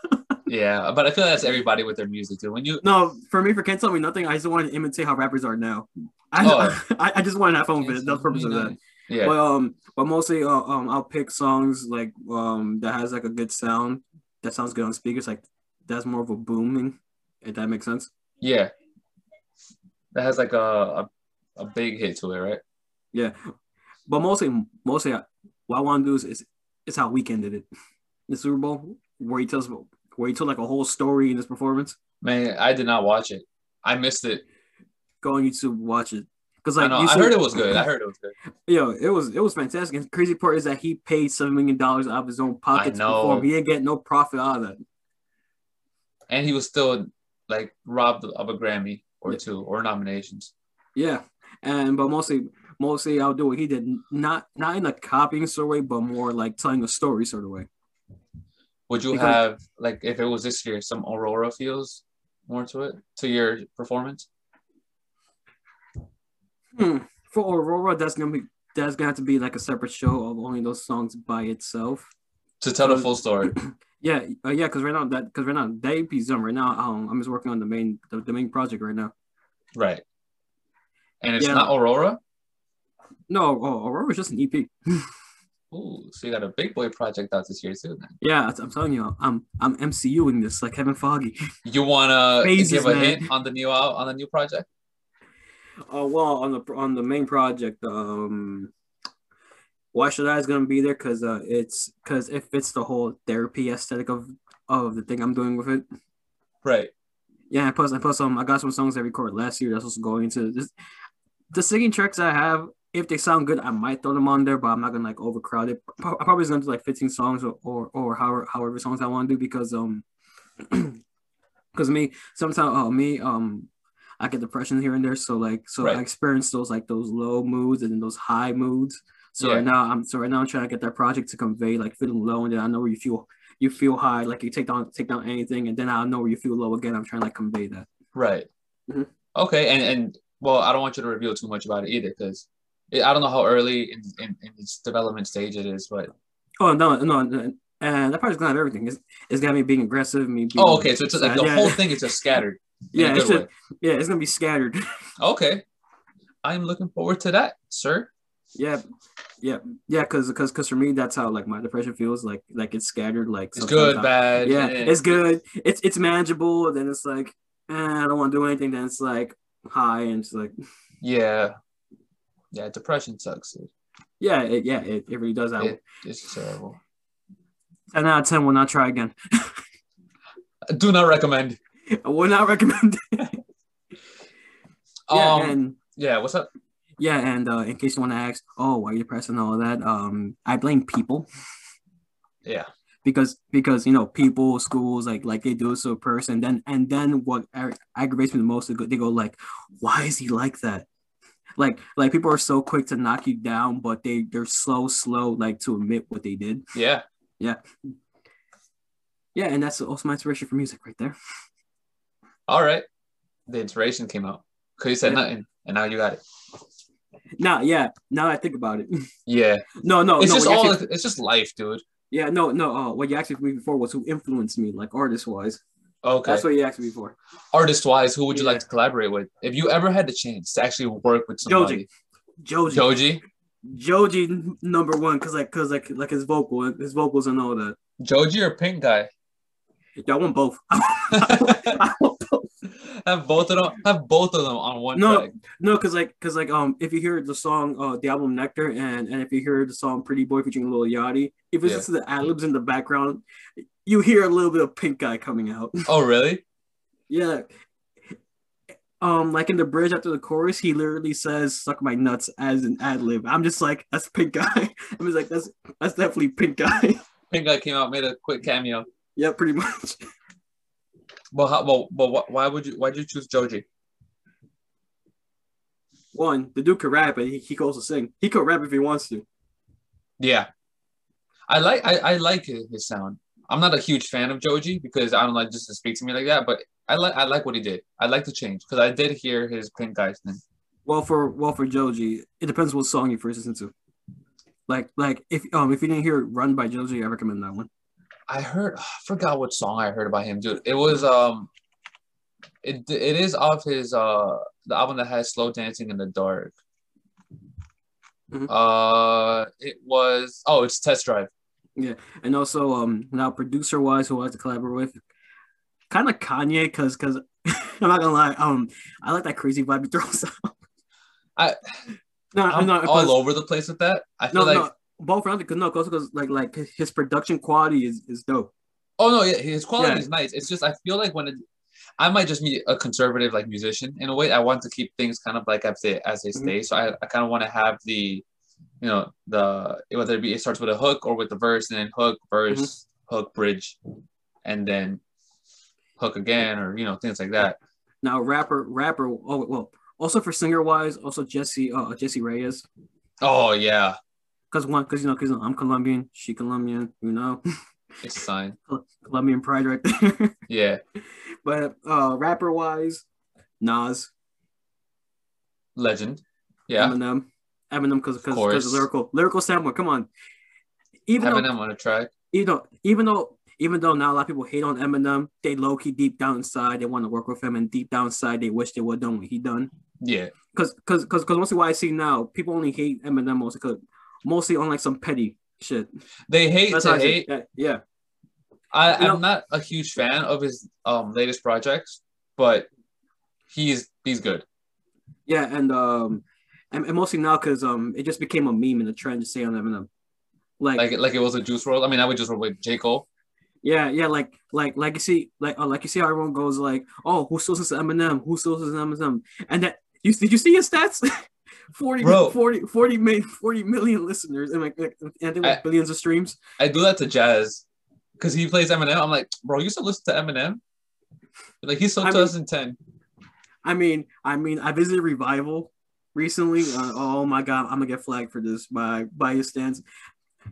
yeah but i feel that's everybody with their music too when you no for me for can't tell me nothing i just want to imitate how rappers are now i, Oh. I, I just want to have fun with it that's the purpose of that yeah But um, but mostly uh, um, I'll pick songs like um that has like a good sound that sounds good on speakers. Like that's more of a booming. If that makes sense. yeah that has like a, a a big hit to it right Yeah, but mostly mostly what I want to do is, is is how Weeknd did it. The Super Bowl where he tells where he told like a whole story in his performance. man i did not watch it i missed it Go on YouTube, watch it. Cause I, know, you I heard it was good. I heard it was good. Yo, it was it was fantastic. And the crazy part is that he paid seven million dollars out of his own pocket to perform. He didn't get no profit out of that. And he was still like robbed of a Grammy or Yeah. two or nominations. Yeah, and but mostly, mostly I'll do what he did, not not in a copying sort of way, but more like telling a story sort of way. Would you Because- have like if it was this year some Aurora feels more to it to your performance? Hmm. For Aurora, that's gonna be that's gonna have to be like a separate show of only those songs by itself. To tell the full story. Yeah, uh, yeah, because right now that because right now that EP's done. Right now, um, I'm just working on the main the, the main project right now. Right. And it's Yeah. not Aurora? No, oh, Aurora's just an EP. Ooh, so you got a big boy project out this year too then. Yeah, I'm telling you, I'm I'm MCUing this like Kevin Feige. You wanna Phases, give a man. hint on the new out on the new project? Oh well, on the on the main project, um, why should I is gonna be there? Cause uh, it's cause it fits the whole therapy aesthetic of of the thing I'm doing with it. Right. Yeah, and plus and plus um, I got some songs I recorded last year that's also going into this. The singing tracks I have, if they sound good, I might throw them on there, but I'm not gonna like overcrowd it. I'm probably just gonna do like 15 songs or or, or however however songs I want to do because um, because me sometimes uh, me um. I get depression here and there, so like, so Right. I experience those like those low moods and then those high moods. So Yeah. right now, I'm so right now I'm trying to get that project to convey like feeling low, and then I know where you feel you feel high, like you take down take down anything, and then I know where you feel low again. I'm trying to like convey that. Right. Mhm. Okay, and and well, I don't want you to reveal too much about it either, because I don't know how early in, in, in its development stage it is, but Oh no, no, no, and that project's gonna have everything. It's, it's got me being aggressive, me. Being oh, okay, so it's just like the yeah, whole thing is just scattered. Yeah, it's just, yeah, it's gonna be scattered. okay. I'm looking forward to that, sir. yeah, yeah, yeah. Because because because for me, that's how like my depression feels. Like like it's scattered. Like It's good, I- bad. Yeah, eh. it's good. It's it's manageable. Then it's like eh, I don't want to do anything. Then it's like high, and it's like Yeah, yeah. Depression sucks. Yeah, it, yeah. It, it really does that. it, it's terrible. Ten out of ten will not try again. Do not recommend. I would not recommend. Yeah, Um, and yeah. What's up? yeah, and uh, in case you want to ask, oh, why are you depressed and all that? Um, I blame people. Yeah. because because you know people schools like like they do a person then and then what ag- aggravates me the most they go like why is he like that like like people are so quick to knock you down but they they're slow slow like to admit what they did Yeah. yeah Yeah, and that's also my inspiration for music right there All right. The inspiration came out. Cause you said Yeah. nothing, and now you got it. now yeah now i think about it Yeah. no no it's no just all. actually- It's just life, dude. yeah no no uh, what you asked me before was who influenced me like artist wise Okay. that's what you asked me before Artist wise, who would you Yeah. like to collaborate with? If you ever had the chance to actually work with somebody, joji Joji. joji n- number one because like because like like his vocal his vocals and all that Joji or Pink Guy? Yeah, I want both. I want both. Have both of them. Have both of them on one No. track. No, cause like, cause like, um, if you hear the song, uh, the album Nectar, and and if you hear the song Pretty Boy featuring Lil Yachty, if it's Yeah. to the ad libs in the background, you hear a little bit of Pink Guy coming out. Oh, really? yeah. Um, like in the bridge after the chorus, he literally says "suck my nuts" as an ad lib. I'm just like, that's Pink Guy. I'm just like, that's that's definitely Pink Guy. Pink Guy came out, made a quick cameo. yeah, pretty much. But how? Well, but why would you? Why did you choose Joji? One, the dude could rap, and he, he can also sing. He could rap if he wants to. Yeah, I like. I, I like his, his sound. I'm not a huge fan of Joji because I don't like just to speak to me like that. But I like. I like what he did. I like the change because I did hear his Pink Guy thing. Well, for well for Joji, it depends what song you first listen to. Like like if um if you didn't hear "Run" by Joji, I recommend that one. I heard. I forgot what song I heard about him, dude. It was um. It it is off his uh the album that has slow dancing in the dark. Mhm. Uh, it was oh, it's Test Drive. Yeah. And also um now producer wise, who I like to collaborate with, kind of Kanye, cause cause I'm not gonna lie, um I like that crazy vibe he throws out. I- no I'm not all over the place with that. I feel no like no both around because no also because like like his production quality is is dope. oh no, yeah, his quality Yeah. is nice. It's just I feel like when it, I might just be a conservative like musician in a way. I want to keep things kind of like as they as they Mhm. stay. So I, I kind of want to have the, you know, the whether it be it starts with a hook or with the verse and then hook verse Mm-hmm. hook bridge, and then hook again or you know things like that. Now rapper rapper oh well also for singer wise also Jessie uh Jessie Reyez. Oh yeah, Cause one, cause you know, cause I'm Colombian, she Colombian, you know, it's fine. Colombian pride right there. Yeah, but uh, rapper wise, Nas, legend. Yeah. Eminem. Eminem because because lyrical lyrical sampler. Come on. Even though, Eminem on a track. even though even though even though now a lot of people hate on Eminem, they low key deep down inside they want to work with him, and deep down inside they wish they would done what he done. Yeah. Because because because because mostly what I see now, people only hate Eminem mostly 'cause- mostly on like some petty shit. They hate That's to I hate. it. Yeah. I, You know- I'm not a huge fan of his um latest projects, but he's he's good. Yeah, and um, and, and mostly now because um, it just became a meme and a trend to say on Eminem, like, Like like it was a Juice WRLD. I mean, I would just roll with J Cole. yeah, yeah, like like like you see, like uh, like you see how everyone goes like, oh, who still listens Eminem? Who still listens Eminem? And that you did you see his stats? 40, Bro. 40, 40, million, 40 million listeners and like, like and like I- billions of streams. I do that to Jazz because he plays Eminem. I'm like, bro, you still listen to Eminem? Like he's so I mean- 2010. I mean, I mean, I visited Revival recently. Uh, oh my god, I'm gonna get flagged for this by by his stance.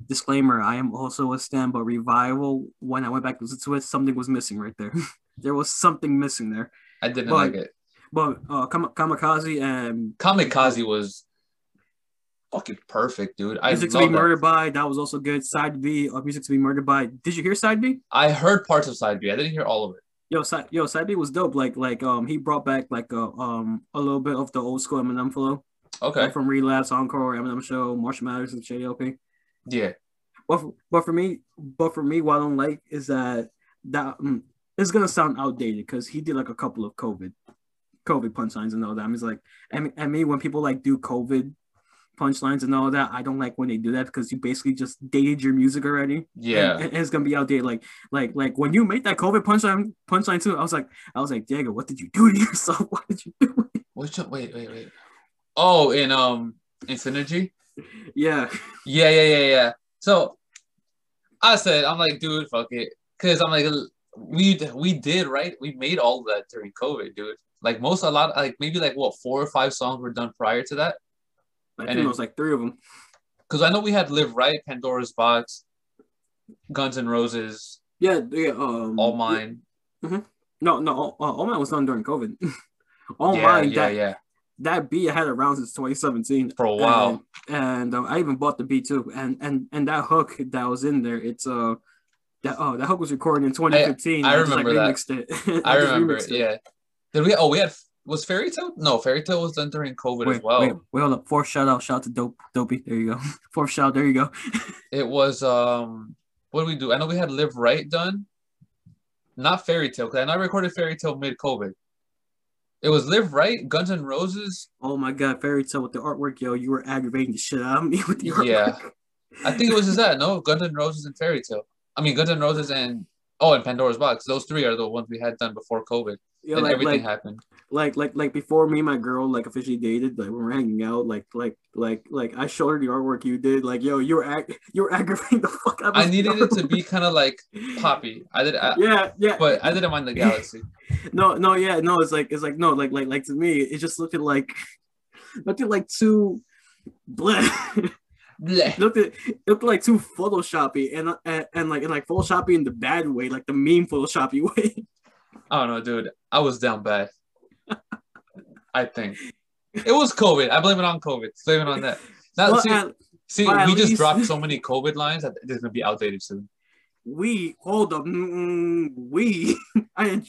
Disclaimer: I am also a stan, but Revival. When I went back to listen to it, something was missing right there. there was something missing there. I didn't But- like it. But uh, Kam- Kamikaze and Kamikaze was fucking perfect, dude. I Music to be that. murdered by that was also good. Side B of Music to be murdered by. Did you hear Side B? I heard parts of Side B. I didn't hear all of it. Yo, side, yo, side B was dope. Like, like, um, he brought back like a um a little bit of the old school Eminem flow. Okay. Like from Relapse, Encore, Eminem Show, Marshall Mathers, and Shady LP. Yeah. But for, but for me, but for me, what I don't like is that that mm, it's gonna sound outdated because he did like a couple of COVID, COVID punchlines and all that. I mean, it's like, and, and me when people like do COVID punchlines and all that, I don't like when they do that because you basically just dated your music already. Yeah. and, and it's gonna be outdated. Like, like, like when you made that COVID punchline, punchline too, I was like, I was like, Diego, what did you do to yourself? What did you do? Which one- wait, wait, wait. Oh, in um Infinity? yeah, Yeah, yeah, yeah, yeah. So I said, I'm like, dude, fuck it. Cause I'm like we we did, right? We made all that during COVID, dude. Like most a lot like maybe like what four or five songs were done prior to that. I And think it- was like three of them. Because I know we had Live Right, Pandora's Box, Guns and Roses, Yeah, yeah. Um, All Mine. No, no, all, all mine was done during COVID. all yeah, mine, yeah, that, yeah. that beat I had around since 2017 For a while. and, and um, I even bought the beat too. And and and that hook that was in there, it's uh, that oh that hook was recorded in 2015. I just, remember that. remixed it. I just remember it. Yeah. Did we? Oh, we had. Was Fairy Tale? No, Fairy Tale was done during COVID Wait, as well. wait, wait, hold up. Fourth shout out, shout out to Dope, Dopey. There you go. Fourth shout, there you go. It was um. What did we do? I know we had Live Right done. Not Fairy Tale, because I know I recorded Fairy Tale mid COVID. It was Live Right, Guns N' Roses. Oh my god, fairy tale with the artwork, yo, you were aggravating the shit out of me with the artwork. Yeah. I think it was just that. No, Guns N' Roses and Fairy Tale. I mean, Guns N' Roses and oh, and Pandora's Box. Those three are the ones we had done before COVID, Yeah, and like, everything like, happened. like like like before me and my girl like officially dated like when we were hanging out like like like like I showed her the artwork you did like yo you were ag- you were aggravating the fuck out of I needed it to be kind of like poppy. I did, I, yeah yeah but I didn't mind the Galaxy. no no yeah no it's like it's like no like like like to me it just looked like looked like too bleh. Bleh. looked at it looked like too photoshoppy and, uh, and and like and like photoshoppy in the bad way like the meme photoshoppy way I don't know, dude. I was down bad. I think it was COVID. I blame it on COVID. Blame it on that. Now, Well, see, at- see, we just least- dropped so many COVID lines that it's gonna be outdated soon. We hold up. Mm, we I didn't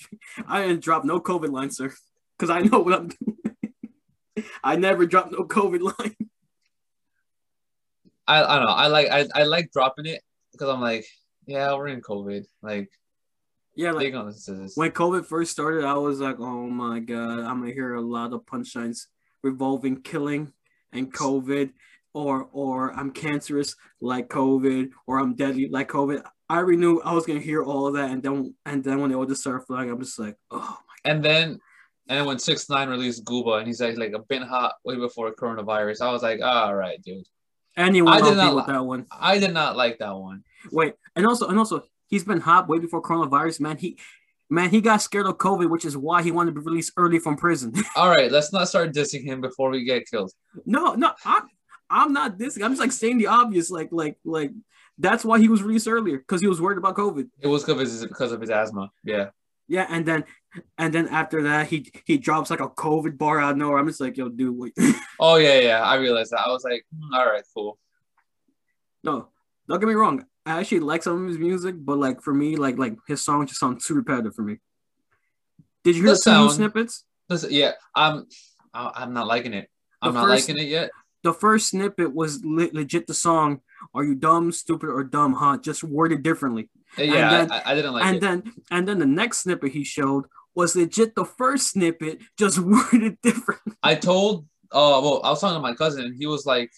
I didn't drop no COVID line, sir, because I know what I'm doing. I never dropped no COVID line. I, I don't know. I like I, I like dropping it because I'm like, yeah, we're in COVID. Like, Yeah, like gonna listen to this. when COVID first started, I was like, oh my god, I'm gonna hear a lot of punchlines revolving killing and COVID, or or I'm cancerous like COVID, or I'm deadly like COVID. I already knew I was gonna hear all of that, and then and then when they all just started flying, I'm just like, oh my." God. And then, and then when Six Nine released Gooba, and he's like, like a been hot way before coronavirus. I was like, all right, dude. anyone I did not with li- that one. I did not like that one. Wait, and also and also he's been hot way before coronavirus, man. He man, he got scared of COVID, which is why he wanted to be released early from prison. All right, let's not start dissing him before we get killed. no, no, I'm I'm not this. I'm just like saying the obvious, like like like that's why he was released earlier because he was worried about COVID. It was because because of his asthma. Yeah. Yeah, and then and then after that, he he drops like a COVID bar out of nowhere. I'm just like, yo, dude. Wait. oh yeah, yeah. I realized that. I was like, mm, all right, cool. No, don't get me wrong. I actually like some of his music, but like for me, like like his songs just sound too repetitive for me. Did you hear the, sound, snippets? yeah, I'm I'm not liking it. I'm the not first, liking it yet. The first snippet was le- legit the song "Are you dumb, stupid, or dumb?" Huh? Just worded differently. Yeah, then, I, I, didn't like and it. And then and then the next snippet he showed was legit the first snippet, just worded different. I told, uh, well, I was talking to my cousin, and he was like,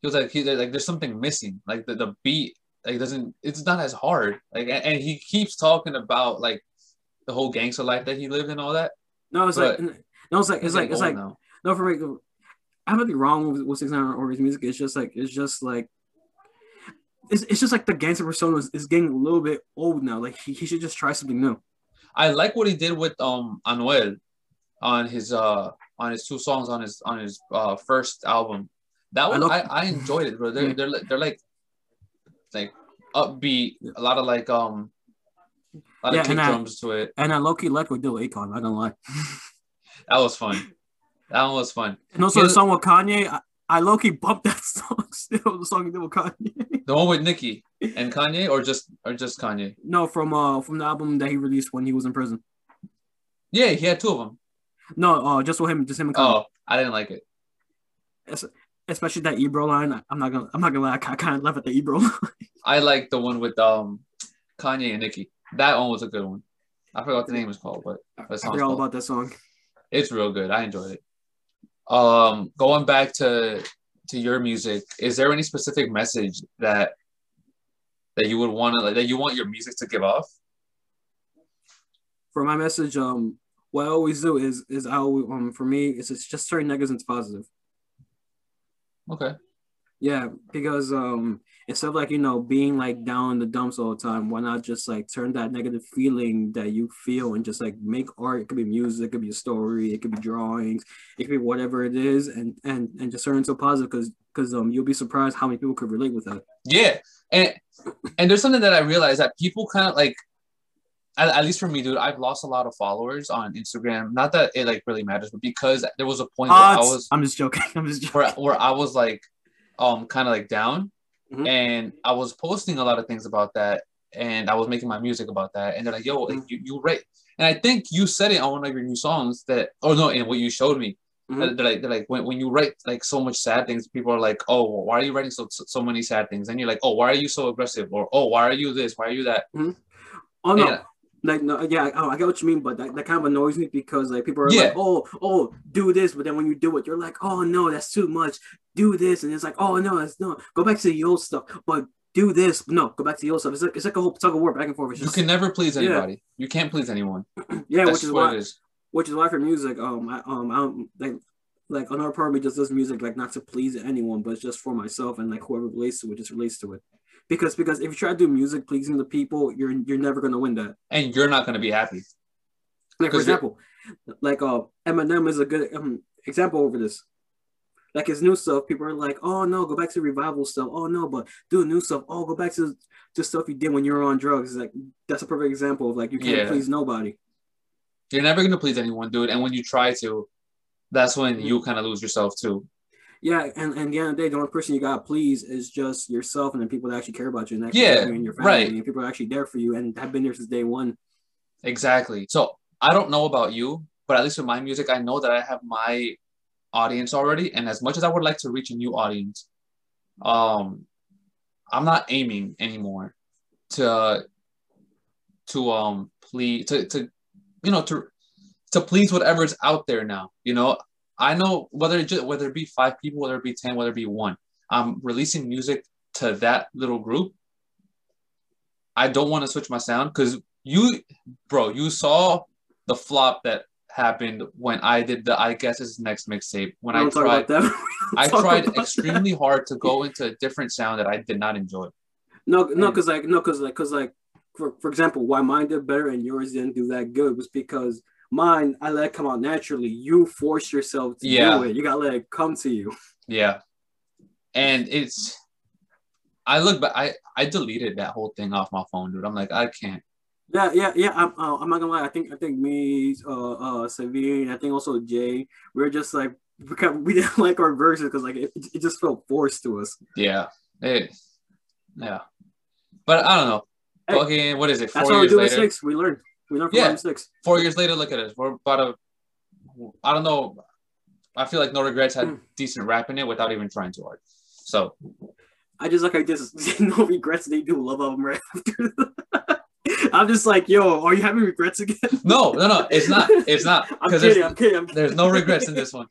he was like, he like, there's something missing. Like the, the beat, like doesn't, it's not as hard. Like, and, and he keeps talking about like the whole gangster life that he lived and all that. No, it's but, like, no, it's like, it's like, it's like, now. no, for me, I might be wrong with, with Six Nine or his music. It's just like, it's just like. It's, it's just like the gangster persona is, is getting a little bit old now. Like he, he should just try something new. I like what he did with um Anuel on his uh on his two songs on his on his uh first album. That one I, I, I enjoyed it, bro. They're, they're they're like like upbeat, a lot of like um a lot yeah, of kick drums to it. And I low key like with Dil Akon, I don't lie. that was fun. That one was fun. And also the song with Kanye, I, I low key bumped that song still, the song he did with Kanye. The one with Nicki and Kanye or just or just Kanye? No, from uh from the album that he released when he was in prison. Yeah, he had two of them. No, uh, just with him, just him and Kanye. Oh, I didn't like it. It's, especially that Ebro line. I'm not gonna I'm not gonna lie, I kind of left at the Ebro line. I like the one with um Kanye and Nicki. That one was a good one. I forgot what the name was called, but I forgot all about that song. It's real good. I enjoyed it. Um, going back to to your music, is there any specific message that that you would want to like that you want your music to give off? For my message, um, what I always do is is I always, um for me it's, it's just turn negatives into positive. Okay. Yeah, because um instead of like you know being like down in the dumps all the time, why not just like turn that negative feeling that you feel and just like make art? It could be music, it could be a story, it could be drawings, it could be whatever it is, and and and just turn into positive because because um you'll be surprised how many people could relate with that. Yeah, and and there's something that I realized that people kind of like. At, at least for me, dude, I've lost a lot of followers on Instagram. Not that it like really matters, but because there was a point uh, where I was. I'm just joking. I'm just joking. Where, where I was like, um kind of like down mm-hmm. and I was posting a lot of things about that and I was making my music about that and they're like yo mm-hmm. you, you write and I think you said it on one of your new songs that oh no and what you showed me mm-hmm. they're like they're like when, when you write like so much sad things people are like oh why are you writing so so many sad things and you're like oh why are you so aggressive or oh why are you this why are you that mm-hmm. oh no and, like no, yeah, oh, I get what you mean, but that, that kind of annoys me because like people are yeah. like, oh, oh, do this, but then when you do it, you're like, oh no, that's too much. Do this, and it's like, oh no, that's no, go back to the old stuff, but do this, no, go back to the old stuff. It's like it's like a whole tug of war back and forth. It's just, you can never please anybody. Yeah. You can't please anyone. yeah, that's which is why, which is why for music, um, I, um, I don't like like another part of me just does music like not to please anyone, but just for myself and like whoever relates to it just relates to it because because if you try to do music pleasing the people, you're you're never gonna win that. And you're not gonna be happy. Like for example, like uh Eminem is a good um, example over this. Like his new stuff, people are like, "Oh no, go back to revival stuff." Oh no, but do new stuff. Oh, go back to the stuff you did when you were on drugs. Like that's a perfect example of like you can't yeah. please nobody. You're never gonna please anyone, dude. And when you try to, that's when you kind of lose yourself too yeah, and, and the end of the day, the only person you got to please is just yourself and the people that actually care about you and actually yeah, you and your family right. and people are actually there for you and have been there since day one. Exactly. So I don't know about you, but at least with my music, I know that I have my audience already. And as much as I would like to reach a new audience, um, I'm not aiming anymore to to um please to to you know to to please whatever's out there now. You know, I know whether it just, whether it be five people, whether it be ten, whether it be one. I'm releasing music to that little group. I don't want to switch my sound because you, bro, you saw the flop that happened when I did the I guess it's next mixtape. When I tried, I tried extremely hard to go into a different sound that I did not enjoy. No, no, because like no, because like because like for, for example, why mine did better and yours didn't do that good was because Mine, I let it come out naturally. You force yourself to yeah. do it. You gotta let it come to you. Yeah. And it's I look but I I deleted that whole thing off my phone, dude. I'm like, I can't. Yeah, yeah, yeah. I'm, uh, I'm not gonna lie. I think I think me, uh, uh, Savine, I think also Jay. We are just like because we didn't like our verses because like it, it just felt forced to us. Yeah, it, yeah. But I don't know. Hey, Fucking what is it? Four That's what we do later. mistakes. We learned. We learned from Yeah. mistakes. Four years later, look at us. We're about to. I don't know. I feel like No Regrets had Hmm. decent rap in it without even trying too hard. So I just like I just no regrets. They do love album right after. I'm just like, yo, are you having regrets again? no, no, no. It's not. It's not I'm kidding. there's, I'm kidding. I'm there's no regrets in this one.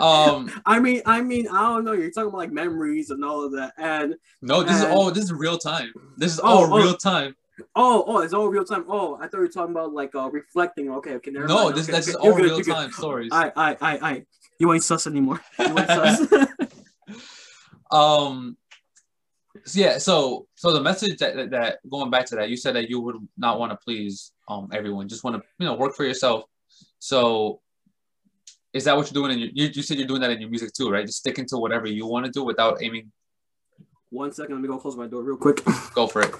Um, I mean, I mean, I don't know. You're talking about like memories and all of that, and no, this is all. This is real time. This is Oh, all oh. real time. Oh, oh, it's all real time. Oh, I thought you were talking about like uh, reflecting. Okay, okay, never No, mind. this okay, that's okay. all good, real time stories. I, I, I, I. You ain't sus anymore. You ain't sus. um so yeah so so the message that, that that going back to that you said that you would not want to please um everyone just want to you know work for yourself so is that what you're doing in your you, you said you're doing that in your music too right just sticking to whatever you want to do without aiming One second, let me go close my door real quick. go for it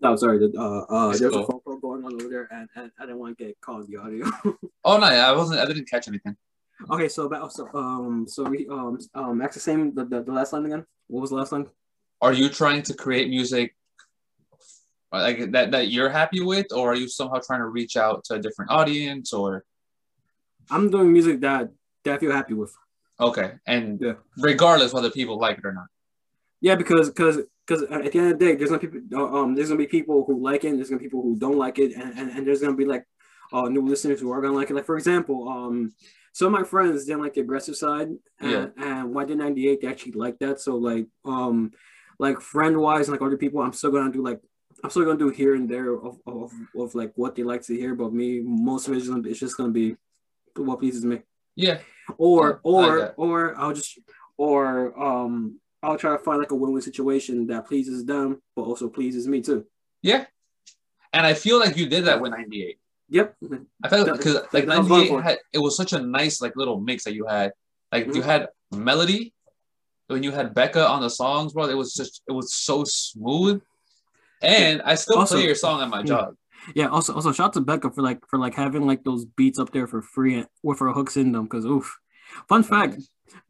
No, sorry. the- Uh, uh, there's cool. a phone call going on over there, and, and I didn't want to get caught in the audio. oh no i wasn't i didn't catch anything okay, so about so um so we um um ask the same the, the, the last line again. What was the last line? are you trying to create music like that that you're happy with or are you somehow trying to reach out to a different audience or I'm doing music that that I feel happy with. okay and Yeah. regardless whether people like it or not Yeah, because because because at the end of the day, there's gonna people uh, um there's gonna be people who like it, and there's gonna be people who don't like it, and, and, and there's gonna be like uh new listeners who are gonna like it. Like for example, um some of my friends didn't like the aggressive side, and, Yeah. and why did '98 they actually like that? So like um like friend wise and like other people, I'm still gonna do like I'm still gonna do here and there of, of, of like what they like to hear, but me most of it is gonna it's just gonna be what pleases me yeah or or or I'll just or um I'll try to find like a win-win situation that pleases them but also pleases me too. Yeah. And I feel like you did that with 98. Yep. I felt because like that was going 98 it. had it was such a nice like little mix that you had. Like you Mhm. had melody when you had Becca on the songs, bro. It was just it was so smooth. And I still Also- play your song at my Hmm. job. Yeah. Also, also shout out to Becca for like for like having like those beats up there for free and, with her hooks in them. Because oof. Fun fact: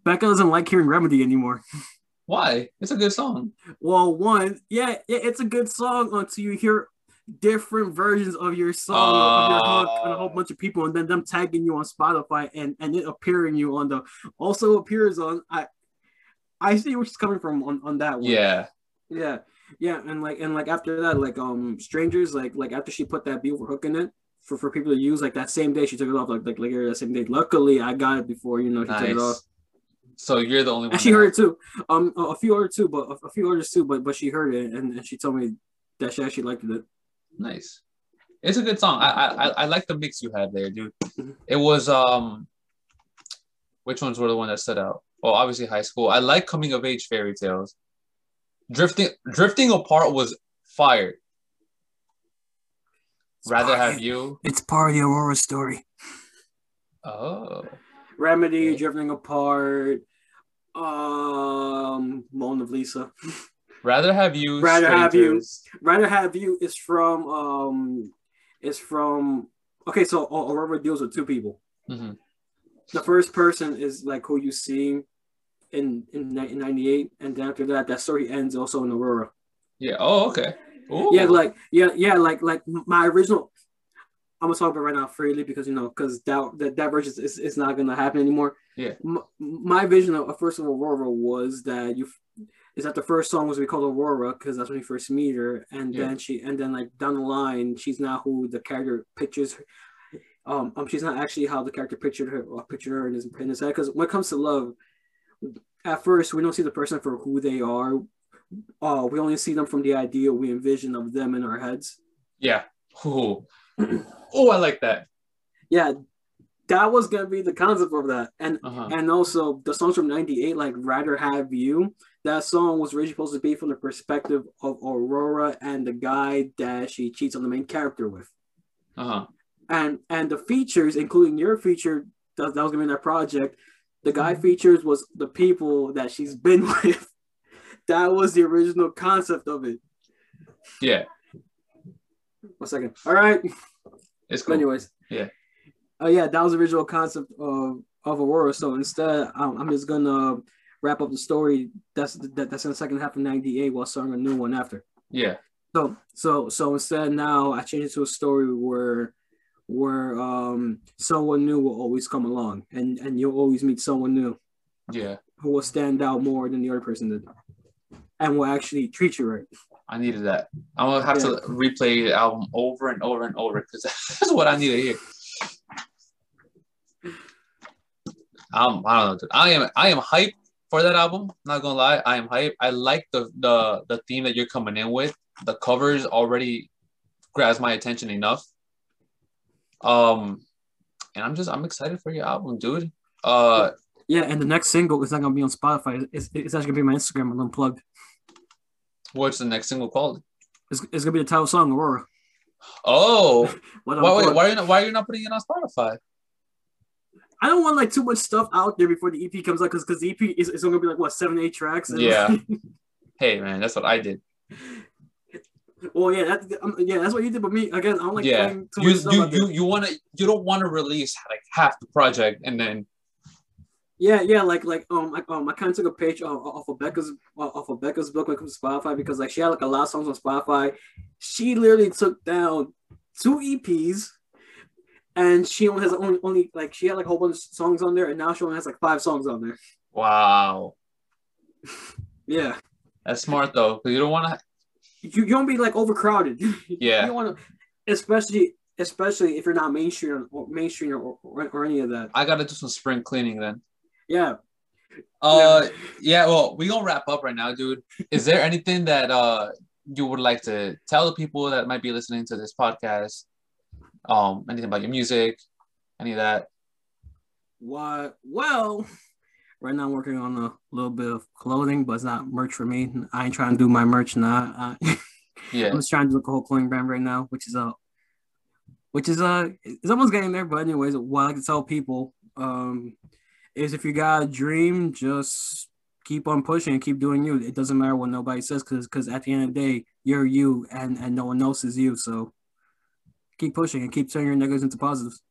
Becca doesn't like hearing Remedy anymore. Why? It's a good song. Well, one, yeah, it- it's a good song until you hear different versions of your song of your hook and a whole Oh. bunch of people, and then them tagging you on Spotify and and it appearing you on the also appears on I I see where she's coming from on on that one. Yeah. yeah, yeah, and like and like after that, like um strangers, like like after she put that beautiful hook in it. For, for people to use like that same day she took it off like like later that same day. Luckily I got it before you know she took it off. So you're the only one. She heard it too. Um, a few other too, but a, few others too. But but she heard it, and, and she told me that she actually liked it. Nice. It's a good song. I I I- like the mix you had there, dude. Mhm. It was um which ones were the one that stood out? Well, obviously high school. I like coming of age fairy tales. Drifting drifting apart was fire. Rather have you. It's part of the Aurora story. Oh. Remedy, Okay. drifting apart. Um, Moan of Lisa. Rather have you. Rather have you. strangers. Rather have you is from um, is from okay. So Aurora deals with two people. Mhm. The first person is like who you see in in '98, and then after that, that story ends also in Aurora. Yeah. Oh, okay. Ooh. Yeah, like yeah, yeah, like like my original. I'm gonna talk about it right now freely because you know because that that, that version is, is not gonna happen anymore. Yeah. M- my vision of, of first of Aurora was that you is that the first song was we called Aurora because that's when you first meet her, and Yeah. then she and then like down the line she's not who the character pictures. Her. Um, um, she's not actually how the character pictured her or pictured her in his in his head. Because when it comes to love, at first we don't see the person for who they are. Uh, we only see them from the idea we envision of them in our heads. Yeah. Ooh. oh, I like that. Yeah, that was gonna be the concept of that, and Uh-huh. and also the songs from '98, like "Rather Have You." That song was originally supposed to be from the perspective of Aurora and the guy that she cheats on the main character with, Uh-huh. and and the features, including your feature that, that was gonna be in that project, the guy features was the people that she's been with. that was the original concept of it. Yeah. One second. All right. It's But cool. anyways. Yeah. Uh, yeah, that was the original concept of of Aurora. So instead, I'm, I'm just gonna wrap up the story. That's that, that's in the second half of '98 while starting a new one after. Yeah. So so so instead now I changed it to a story where where um someone new will always come along and and you'll always meet someone new Yeah. who will stand out more than the other person did and will actually treat you right. I needed that. I'm gonna have to replay the album over and over and over because that's what I need to hear. Um, I don't know. Dude. I am I am hyped for that album. Not gonna lie, I am hyped. I like the the the theme that you're coming in with. The covers already grabs my attention enough. Um, and I'm just I'm excited for your album, dude. Uh, Yeah, and the next single is not gonna be on Spotify. It's, it's actually gonna be my Instagram Unplugged. What's the next single called? It's, it's gonna be the title song, Aurora. Oh, why, wait, why are you not, why are you not putting it on Spotify? I don't want like too much stuff out there before the EP comes out because because the EP is, is only gonna be like what seven eight tracks. Yeah. Hey man, that's what I did. well, yeah, that, um, yeah, that's what you did. But me again, I don't like yeah, you you you you want to you don't want to release like half the project and then Yeah, yeah, like like um, I, um, I kind of took a page off, off of Becca's off of Becca's book when it comes to Spotify because like she had like a lot of songs on Spotify. She literally took down two EPs, and she only has only only like she had like a whole bunch of songs on there, and now she only has like five songs on there. wow, Yeah, that's smart though because you don't want to. you you don't be like overcrowded. Yeah. you don't want to, especially especially if you're not mainstream or mainstream or, or, or any of that. I got to do some spring cleaning then. Yeah. Uh, yeah. Well, we gonna wrap up right now, dude. Is there anything that uh you would like to tell the people that might be listening to this podcast? Um, anything about your music, any of that? What? Well, right now I'm working on a little bit of clothing, but it's not merch for me. I ain't trying to do my merch now. I, Yeah. I'm just trying to do a whole clothing brand right now, which is a, which is uh, it's almost getting there. But anyways, what I like to tell people um, is if you got a dream, just keep on pushing and keep doing you. It doesn't matter what nobody says, because because at the end of the day, you're you, and and no one else is you. So keep pushing and keep turning your negatives into positives.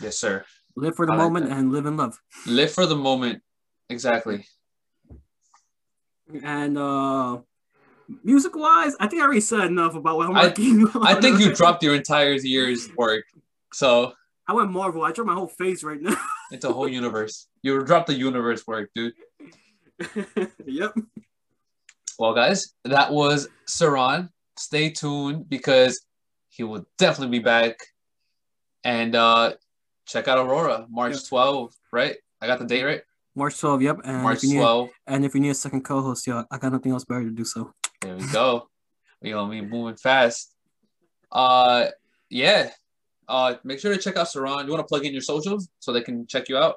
Yes, sir. Live for the I moment and live in love. Live for the moment. Exactly. And uh music wise, I think I already said enough about what I'm I- working on. I think you dropped your entire year's work. So I went Marvel. I dropped my whole face right now. it's a whole universe. You dropped the universe work, dude. yep. Well, guys, that was Seiran. Stay tuned because he will definitely be back. And uh check out Aurora, March Yep. 12th, right? I got the date right? March 12th, yep. And March if you need 12th. and if you need a second co-host, yo, I got nothing else better to do so. There we go. we gonna be moving fast. Uh yeah. Uh make sure to check out Seiran. You want to plug in your socials so they can check you out?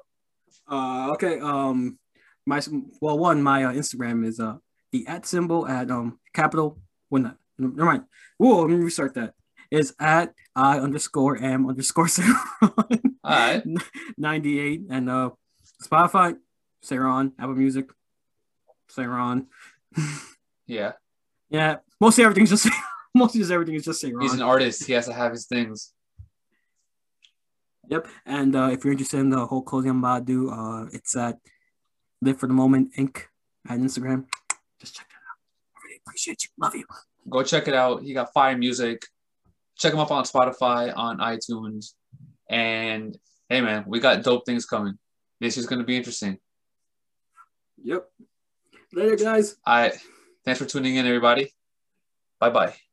Uh okay. Um my well one, my uh, Instagram is uh the at symbol at um capital well not never mind. Whoa, let me restart that. Is at I underscore M underscore All right. 98 and uh Spotify, Seiran, Apple Music, Seiran. Yeah. Yeah, mostly everything's just mostly just everything is just Seiran. He's an artist. He has to have his things. Yep. And uh, if you're interested in the whole about to do, uh, it's at Live for the Moment Inc. at Instagram. Just check that out. I really appreciate you. Love you. Go check it out. He got fire music. Check him up on Spotify, on iTunes. And hey man, we got dope things coming. This is gonna be interesting. Yep. Later, guys. All right. Thanks for tuning in, everybody. Bye bye.